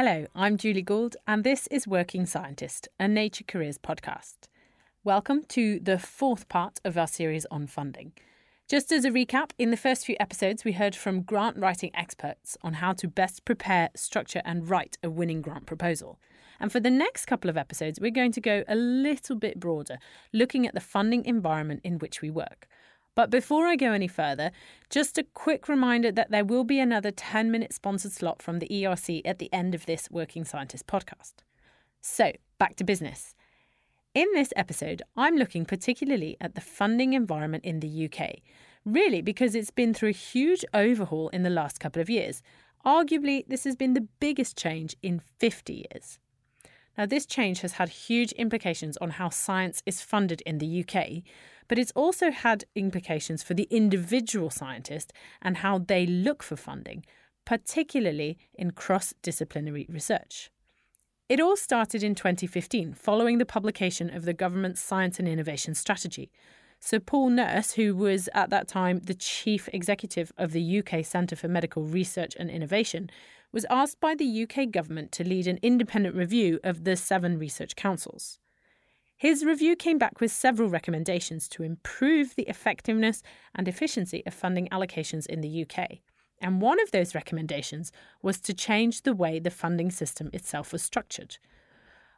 Hello, I'm Julie Gould, and this is Working Scientist, a Nature Careers podcast. Welcome to the fourth part of our series on funding. Just as a recap, in the first few episodes, we heard from grant writing experts on how to best prepare, structure, and write a winning grant proposal. And for the next couple of episodes, we're going to go a little bit broader, looking at the funding environment in which we work. But before I go any further, just a quick reminder that there will be another 10 minute sponsored slot from the ERC at the end of this Working Scientist podcast. So, back to business. In this episode, I'm looking particularly at the funding environment in the UK, really because it's been through a huge overhaul in the last couple of years. Arguably, this has been the biggest change in 50 years. Now, this change has had huge implications on how science is funded in the UK, but it's also had implications for the individual scientist and how they look for funding, particularly in cross disciplinary research. It all started in 2015 following the publication of the government's Science and Innovation Strategy. Sir Paul Nurse, who was at that time the chief executive of the UK Centre for Medical Research and Innovation, was asked by the UK government to lead an independent review of the seven research councils. His review came back with several recommendations to improve the effectiveness and efficiency of funding allocations in the UK. And one of those recommendations was to change the way the funding system itself was structured.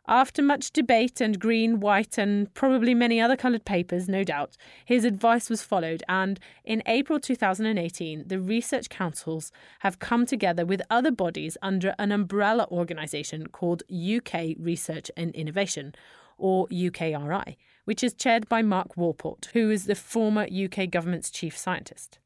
After much debate and green, white, and probably many other coloured papers, no doubt, his advice was followed, and in April 2018, the research councils have come together with other bodies under an umbrella organisation called UK Research and Innovation, or UKRI, which is chaired by Mark Walport, who is the former UK government's chief scientist.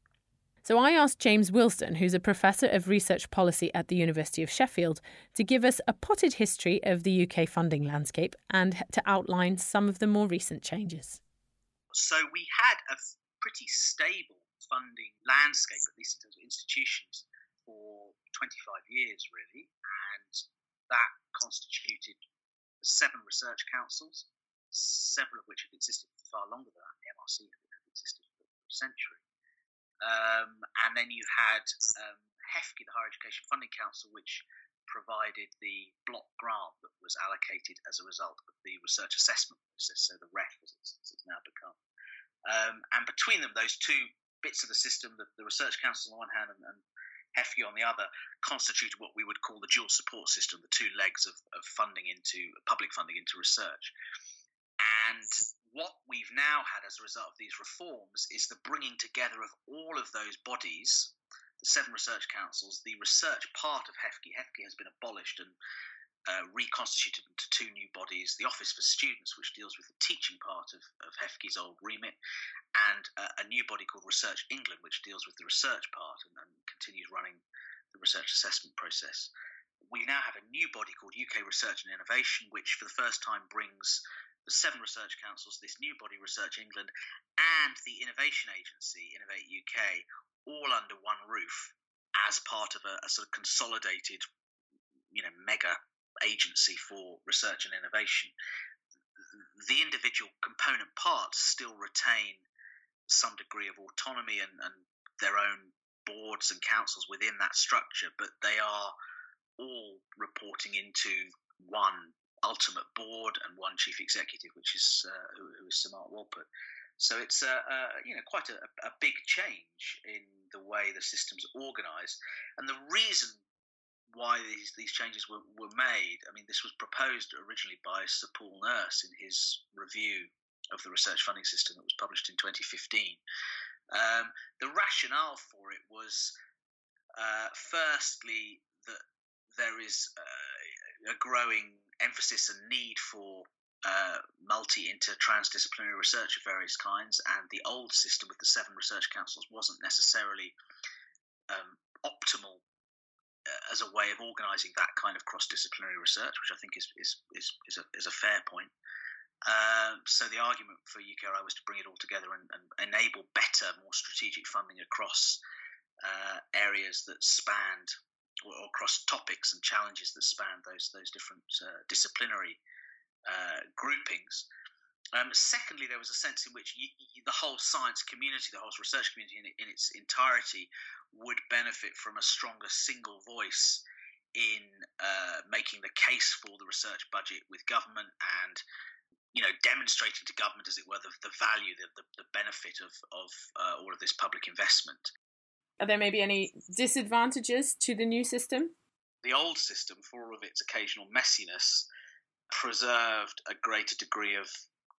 So I asked James Wilsdon, who's a professor of research policy at the University of Sheffield, to give us a potted history of the UK funding landscape and to outline some of the more recent changes. So we had a pretty stable funding landscape, at least in terms of institutions, for 25 years, really, and that constituted seven research councils, several of which had existed far longer than that. The MRC had existed for a century. Um, and then you had um, the Higher Education Funding Council, which provided the block grant that was allocated as a result of the research assessment process, so the REF as it's, as it's now become. Um, and between them, those two bits of the system, the, the Research Council on the one hand and, and on the other, constituted what we would call the dual support system, the two legs of, of funding into public funding into research. And what we've now had as a result of these reforms is the bringing together of all of those bodies, the seven research councils, the research part of HEFCE. HEFCE has been abolished and uh, reconstituted into two new bodies the Office for Students, which deals with the teaching part of, of HEFCE's old remit, and uh, a new body called Research England, which deals with the research part and, and continues running the research assessment process. We now have a new body called UK Research and Innovation, which for the first time brings seven research councils, this new body, Research England, and the innovation agency, Innovate UK, all under one roof as part of a, a sort of consolidated, you know, mega agency for research and innovation. The individual component parts still retain some degree of autonomy and, and their own boards and councils within that structure, but they are all reporting into one ultimate board and one chief executive, which is uh, who, who is Sir Mark Walport. So it's a, a you know quite a, a, big change in the way the system's organised, and the reason why these these changes were, were made. I mean, this was proposed originally by Sir Paul Nurse in his review of the research funding system that was published in 2015. Um, the rationale for it was, uh, firstly, that there is uh, a growing emphasis and need for uh, multi inter transdisciplinary research of various kinds, and the old system with the seven research councils wasn't necessarily um, optimal uh, as a way of organising that kind of cross disciplinary research, which I think is is is, is, a, is a fair point. Um, so the argument for UKRI was to bring it all together and, and enable better, more strategic funding across uh, areas that spanned or, across topics and challenges that span those those different uh, disciplinary uh, groupings. Um, secondly, there was a sense in which you, you, the whole science community, the whole research community in, in, its entirety, would benefit from a stronger single voice in uh, making the case for the research budget with government and you know demonstrating to government, as it were, the, the value, the, the, the benefit of, of uh, all of this public investment. Are there maybe any disadvantages to the new system? The old system, for all of its occasional messiness, preserved a greater degree of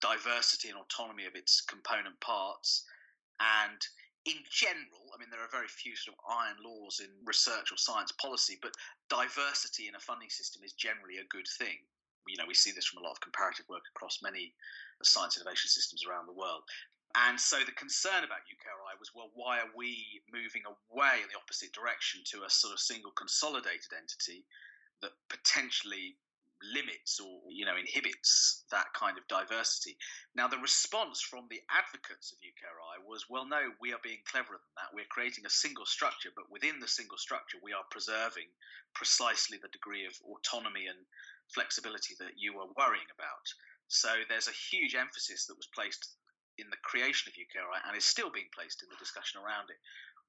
diversity and autonomy of its component parts. And in general, I mean, there are very few sort of iron laws in research or science policy, but diversity in a funding system is generally a good thing. You know, we see this from a lot of comparative work across many science innovation systems around the world. And so the concern about UKRI was, well, why are we moving away in the opposite direction to a sort of single consolidated entity that potentially limits or you know inhibits that kind of diversity. Now, the response from the advocates of UKRI was, well, no, we are being cleverer than that. We're creating a single structure, but within the single structure, we are preserving precisely the degree of autonomy and flexibility that you are worrying about. So there's a huge emphasis that was placed in the creation of UKRI and is still being placed in the discussion around it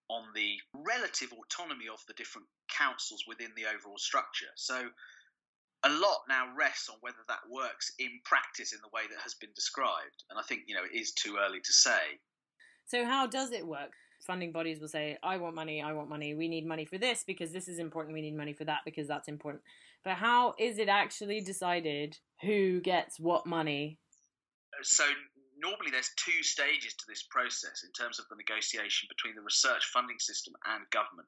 on the relative autonomy of the different councils within the overall structure. So a lot now rests on whether that works in practice in the way that has been described. And I think, you know, it is too early to say. So, how does it work? Funding bodies will say, I want money, I want money, we need money for this because this is important, we need money for that because that's important. But how is it actually decided who gets what money? So, normally there's two stages to this process in terms of the negotiation between the research funding system and government.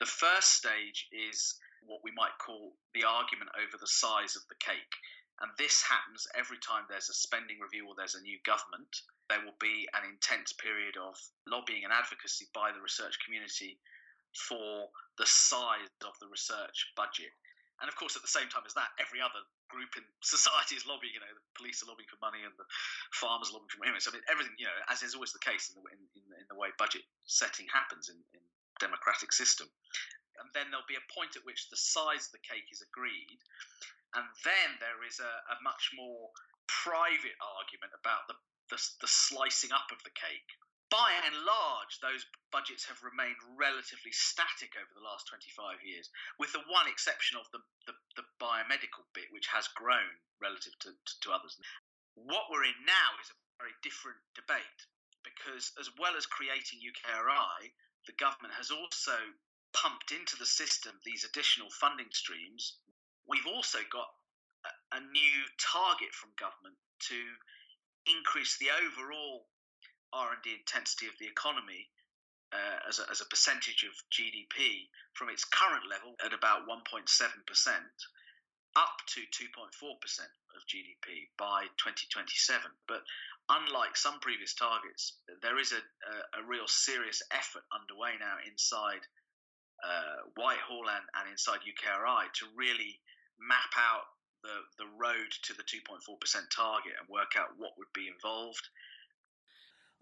The first stage is what we might call the argument over the size of the cake. And this happens every time there's a spending review or there's a new government. There will be an intense period of lobbying and advocacy by the research community for the size of the research budget. And of course, at the same time as that, every other group in society is lobbying. You know, the police are lobbying for money, and the farmers are lobbying for money. So I mean, everything, you know, as is always the case in the in, in, in the way budget setting happens in, in democratic system and then there'll be a point at which the size of the cake is agreed, and then there is a, a much more private argument about the, the, the slicing up of the cake. By and large, those budgets have remained relatively static over the last 25 years, with the one exception of the, the, the biomedical bit, which has grown relative to, to, to others. What we're in now is a very different debate because, as well as creating UKRI, the government has also pumped into the system these additional funding streams, we've also got a, a new target from government to increase the overall R&D intensity of the economy uh, as, a, as, a, percentage of GDP from its current level at about 1.7% up to 2.4% of GDP by 2027. But unlike some previous targets, there is a, a, a real serious effort underway now inside uh, Whitehall and, and inside UKRI to really map out the, the road to the 2.4% target and work out what would be involved.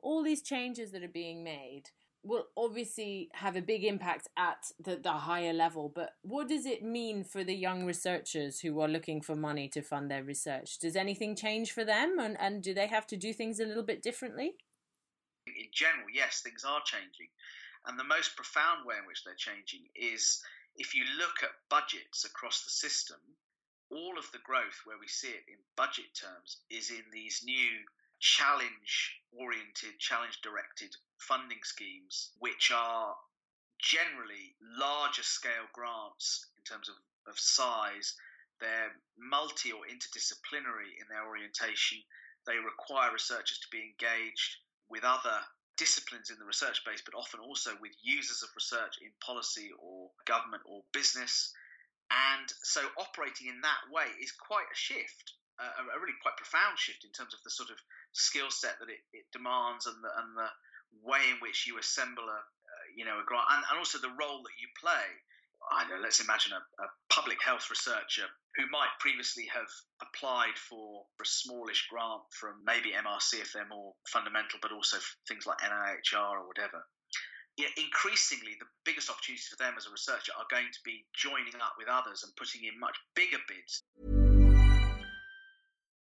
All these changes that are being made will obviously have a big impact at the, the higher level, but what does it mean for the young researchers who are looking for money to fund their research? Does anything change for them and, and do they have to do things a little bit differently? In general, yes, things are changing. And the most profound way in which they're changing is if you look at budgets across the system, all of the growth where we see it in budget terms is in these new challenge oriented, challenge directed funding schemes, which are generally larger scale grants in terms of, of size. They're multi or interdisciplinary in their orientation. They require researchers to be engaged with other disciplines in the research base, but often also with users of research in policy or government or business. And so operating in that way is quite a shift, a, a really quite profound shift in terms of the sort of skill set that it, it demands and the, and the way in which you assemble a, uh, you know, a grant, and, and also the role that you play. I know, let's imagine a, a, public health researcher who might previously have applied for a smallish grant from maybe MRC if they're more fundamental, but also things like NIHR or whatever. Yeah, increasingly, the biggest opportunities for them as a researcher are going to be joining up with others and putting in much bigger bids.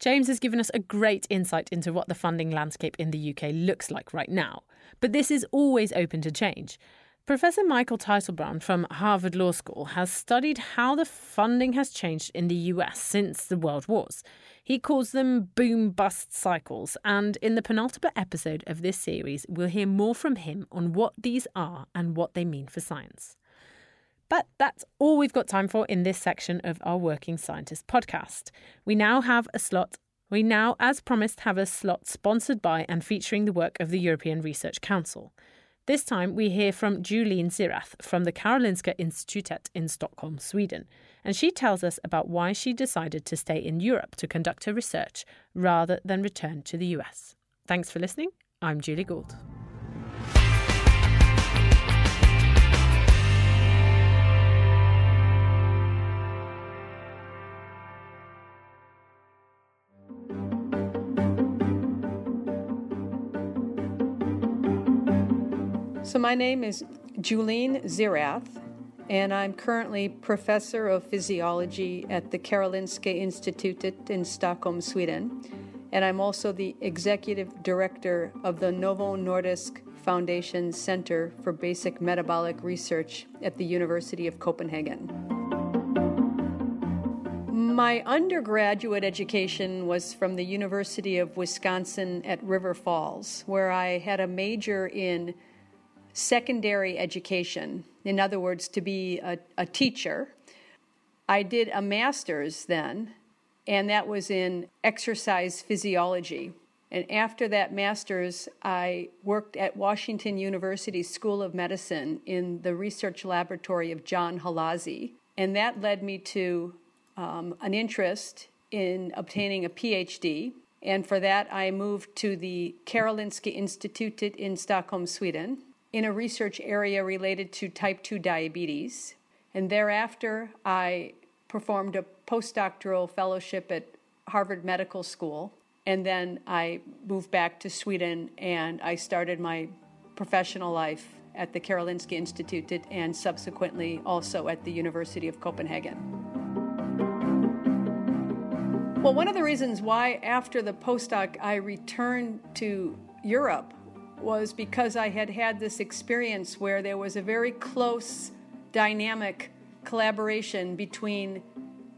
James has given us a great insight into what the funding landscape in the UK looks like right now. But this is always open to change. Professor Michael Teitelbaum from Harvard Law School has studied how the funding has changed in the US since the World Wars. He calls them boom bust cycles, and in the penultimate episode of this series, we'll hear more from him on what these are and what they mean for science. But that's all we've got time for in this section of our Working Scientist podcast. We now have a slot. We now, as promised, have a slot sponsored by and featuring the work of the European Research Council. This time we hear from Juleen Zierath from the Karolinska Institutet in Stockholm, Sweden, and she tells us about why she decided to stay in Europe to conduct her research rather than return to the US. Thanks for listening. I'm Julie Gould. So, my name is Juleen Zierath, and I'm currently professor of physiology at the Karolinska Institutet in Stockholm, Sweden. And I'm also the executive director of the Novo Nordisk Foundation Center for Basic Metabolic Research at the University of Copenhagen. My undergraduate education was from the University of Wisconsin at River Falls, where I had a major in secondary education, in other words, to be a, a teacher. I did a master's then, and that was in exercise physiology. And after that master's, I worked at Washington University School of Medicine in the research laboratory of John Holloszy. And that led me to um, an interest in obtaining a PhD. And for that, I moved to the Karolinska Institutet in Stockholm, Sweden, in a research area related to type 2 diabetes. And thereafter, I performed a postdoctoral fellowship at Harvard Medical School. And then I moved back to Sweden and I started my professional life at the Karolinska Institutet and subsequently also at the University of Copenhagen. Well, one of the reasons why after the postdoc I returned to Europe was because I had had this experience where there was a very close dynamic collaboration between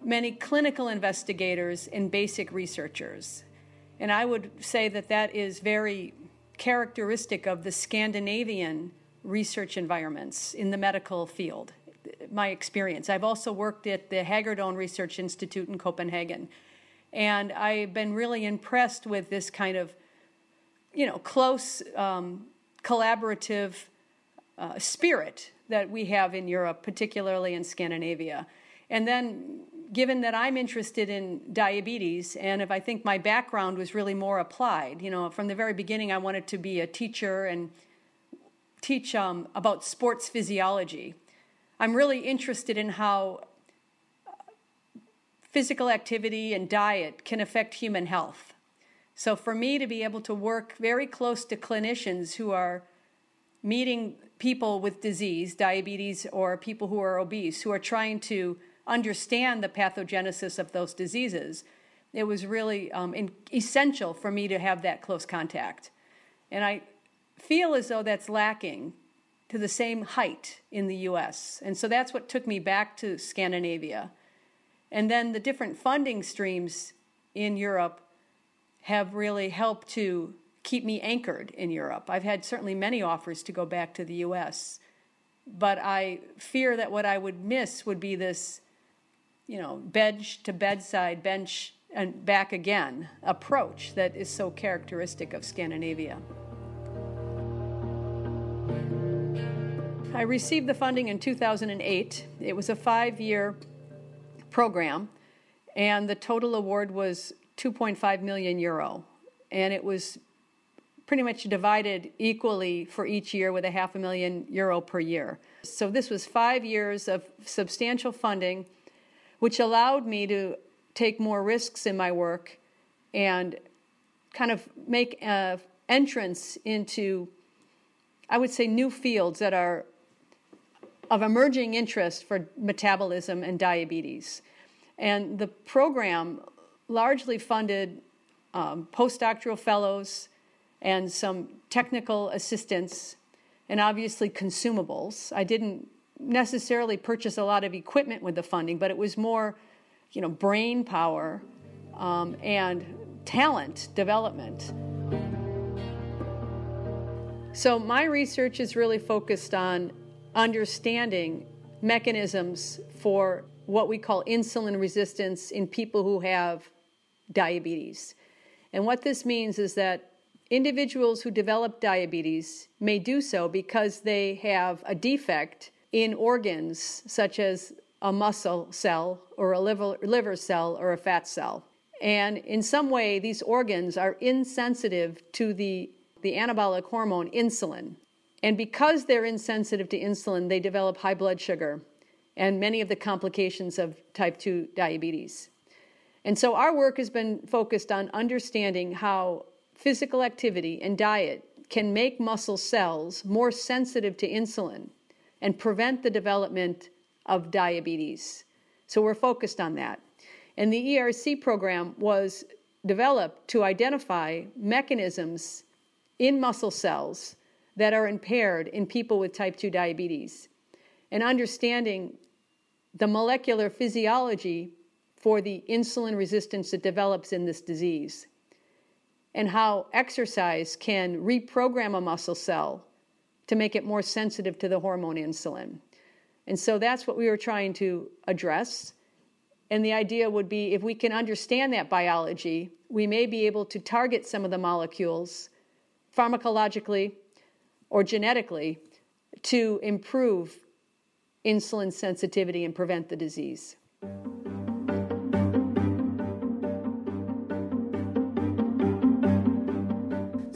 many clinical investigators and basic researchers. And I would say that that is very characteristic of the Scandinavian research environments in the medical field, my experience. I've also worked at the Hagedorn Research Institute in Copenhagen. And I've been really impressed with this kind of you know, close um, collaborative uh, spirit that we have in Europe, particularly in Scandinavia. And then, given that I'm interested in diabetes, and if I think my background was really more applied, you know, from the very beginning, I wanted to be a teacher and teach um, about sports physiology. I'm really interested in how physical activity and diet can affect human health. So, for me to be able to work very close to clinicians who are meeting people with disease, diabetes, or people who are obese, who are trying to understand the pathogenesis of those diseases, it was really um, in, essential for me to have that close contact. And I feel as though that's lacking to the same height in the US. And so that's what took me back to Scandinavia. And then the different funding streams in Europe have really helped to keep me anchored in Europe. I've had certainly many offers to go back to the US, but I fear that what I would miss would be this, you know, bench to bedside, bench and back again approach that is so characteristic of Scandinavia. I received the funding in 2008. It was a five year program, and the total award was 2.5 million euro. And it was pretty much divided equally for each year with a half a million euro per year. So this was five years of substantial funding, which allowed me to take more risks in my work and kind of make an entrance into, I would say, new fields that are of emerging interest for metabolism and diabetes. And the program largely funded um, postdoctoral fellows and some technical assistance and obviously consumables. I didn't necessarily purchase a lot of equipment with the funding, but it was more, you know, brain power um, and talent development. So my research is really focused on understanding mechanisms for what we call insulin resistance in people who have diabetes. And what this means is that individuals who develop diabetes may do so because they have a defect in organs such as a muscle cell or a liver, liver cell or a fat cell. And in some way, these organs are insensitive to the, the anabolic hormone insulin. And because they're insensitive to insulin, they develop high blood sugar and many of the complications of type 2 diabetes. And so our work has been focused on understanding how physical activity and diet can make muscle cells more sensitive to insulin and prevent the development of diabetes. So we're focused on that. And the ERC program was developed to identify mechanisms in muscle cells that are impaired in people with type 2 diabetes and understanding the molecular physiology for the insulin resistance that develops in this disease and how exercise can reprogram a muscle cell to make it more sensitive to the hormone insulin. And so that's what we were trying to address. And the idea would be if we can understand that biology, we may be able to target some of the molecules pharmacologically or genetically to improve insulin sensitivity and prevent the disease.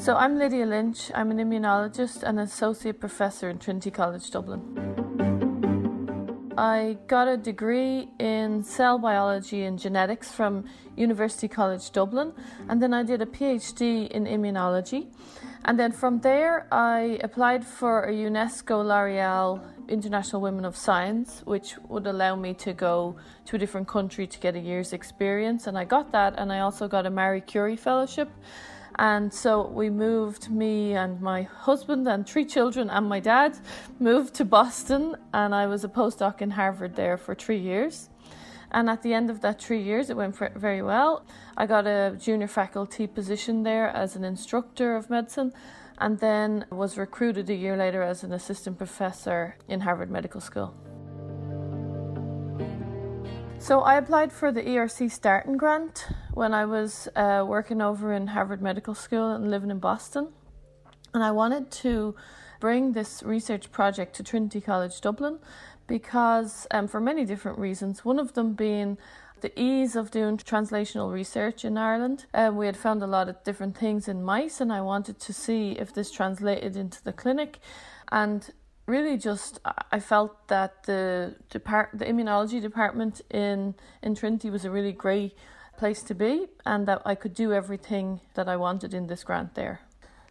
So, I'm Lydia Lynch. I'm an immunologist and associate professor in Trinity College Dublin. I got a degree in cell biology and genetics from University College Dublin, and then I did a PhD in immunology. And then from there, I applied for a UNESCO L'Oreal International Women of Science, which would allow me to go to a different country to get a year's experience. And I got that, and I also got a Marie Curie Fellowship. And so we moved, me and my husband and three children and my dad moved to Boston, and I was a postdoc in Harvard there for three years. And at the end of that three years, it went very well. I got a junior faculty position there as an instructor of medicine, and then was recruited a year later as an assistant professor in Harvard Medical School. So I applied for the ERC Starting Grant when I was uh, working over in Harvard Medical School and living in Boston. And I wanted to bring this research project to Trinity College Dublin because, um, for many different reasons, one of them being the ease of doing translational research in Ireland. Um, we had found a lot of different things in mice, and I wanted to see if this translated into the clinic. And really just I felt that the depart the immunology department in in Trinity was a really great place to be and that I could do everything that I wanted in this grant there.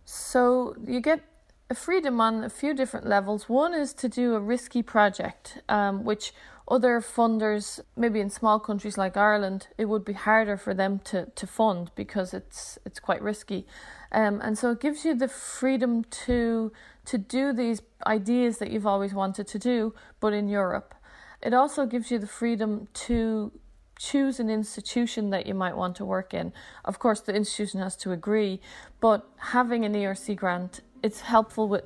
So you get a freedom on a few different levels. One is to do a risky project, um, which other funders, maybe in small countries like Ireland, it would be harder for them to, to fund because it's it's quite risky. Um, and so it gives you the freedom to to do these ideas that you've always wanted to do, but in Europe. It also gives you the freedom to choose an institution that you might want to work in. Of course, the institution has to agree, but having an ERC grant, it's helpful with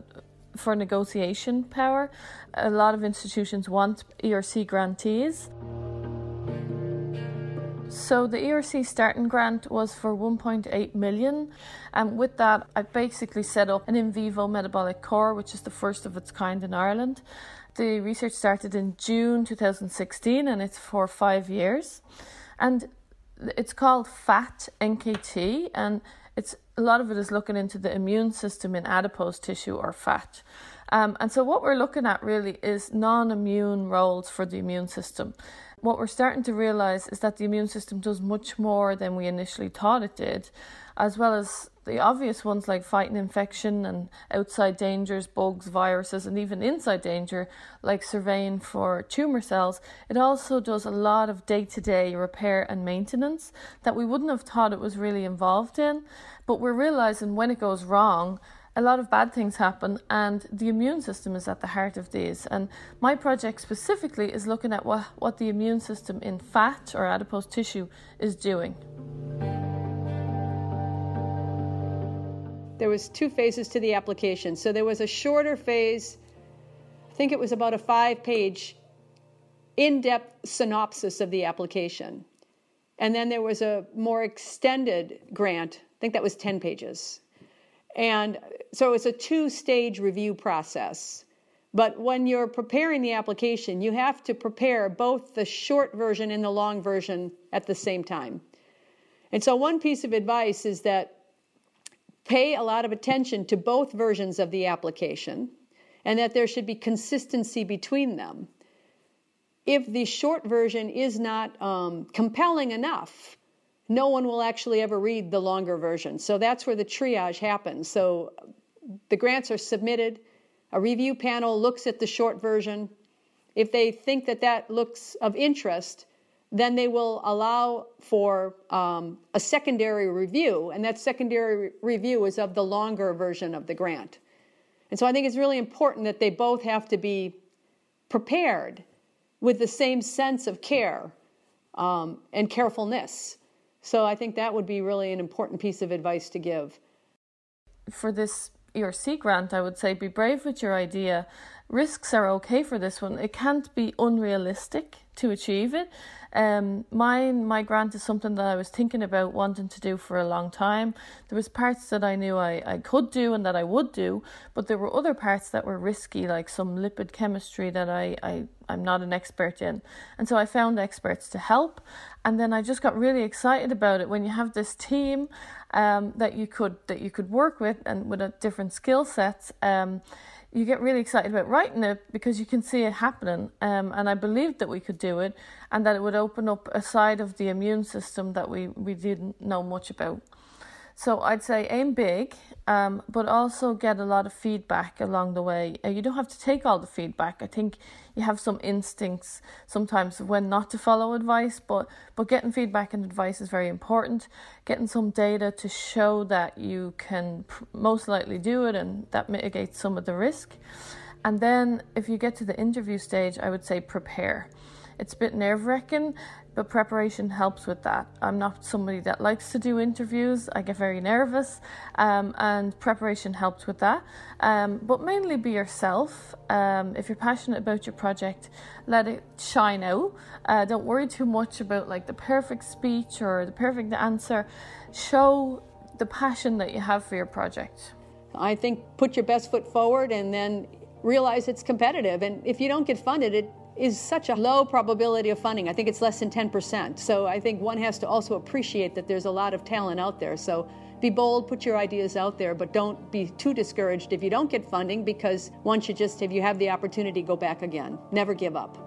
for negotiation power. A lot of institutions want ERC grantees. So the ERC starting grant was for 1.8 million, and with that, I basically set up an in vivo metabolic core, which is the first of its kind in Ireland. The research started in June 2016, and it's for five years, and it's called FAT NKT, and it's a lot of it is looking into the immune system in adipose tissue or fat. Um, and so, what we're looking at really is non immune roles for the immune system. What we're starting to realize is that the immune system does much more than we initially thought it did, as well as the obvious ones like fighting infection and outside dangers, bugs, viruses, and even inside danger, like surveying for tumour cells. It also does a lot of day to day repair and maintenance that we wouldn't have thought it was really involved in. But we're realizing when it goes wrong, a lot of bad things happen, and the immune system is at the heart of these. And my project specifically is looking at what, what the immune system in fat or adipose tissue is doing. There was two phases to the application. So there was a shorter phase, I think it was about a five page in-depth synopsis of the application. And then there was a more extended grant, I think that was 10 pages. And so it's a two stage review process. But when you're preparing the application, you have to prepare both the short version and the long version at the same time. And so, one piece of advice is that pay a lot of attention to both versions of the application and that there should be consistency between them. If the short version is not um, compelling enough, no one will actually ever read the longer version. So that's where the triage happens. So the grants are submitted, a review panel looks at the short version. If they think that that looks of interest, then they will allow for um, a secondary review, and that secondary re- review is of the longer version of the grant. And so I think it's really important that they both have to be prepared with the same sense of care um, and carefulness so I think that would be really an important piece of advice to give. For this Your ERC grant, I would say be brave with your idea. Risks are okay for this one. It can't be unrealistic to achieve it. Um, my my grant is something that I was thinking about wanting to do for a long time. There was parts that I knew I, I could do and that I would do, but there were other parts that were risky, like some lipid chemistry that I, I I'm not an expert in. And so I found experts to help, and then I just got really excited about it when you have this team um, that you could that you could work with and with a different skill sets. Um, you get really excited about writing it because you can see it happening. Um, and I believed that we could do it and that it would open up a side of the immune system that we, we didn't know much about. So I'd say aim big, um, but also get a lot of feedback along the way. Uh, you don't have to take all the feedback. I think you have some instincts sometimes when not to follow advice, but but getting feedback and advice is very important. Getting some data to show that you can most likely do it and that mitigates some of the risk. And then if you get to the interview stage, I would say prepare. It's a bit nerve wracking but preparation helps with that. I'm not somebody that likes to do interviews, I get very nervous, um, and preparation helps with that. Um, but mainly be yourself. Um, if you're passionate about your project, let it shine out. Uh, don't worry too much about like the perfect speech or the perfect answer. Show the passion that you have for your project. I think put your best foot forward and then realize it's competitive. And if you don't get funded, it is such a low probability of funding. I think it's less than 10%. So I think one has to also appreciate that there's a lot of talent out there. So be bold, put your ideas out there, but don't be too discouraged if you don't get funding because once you just, if you have the opportunity, go back again. Never give up.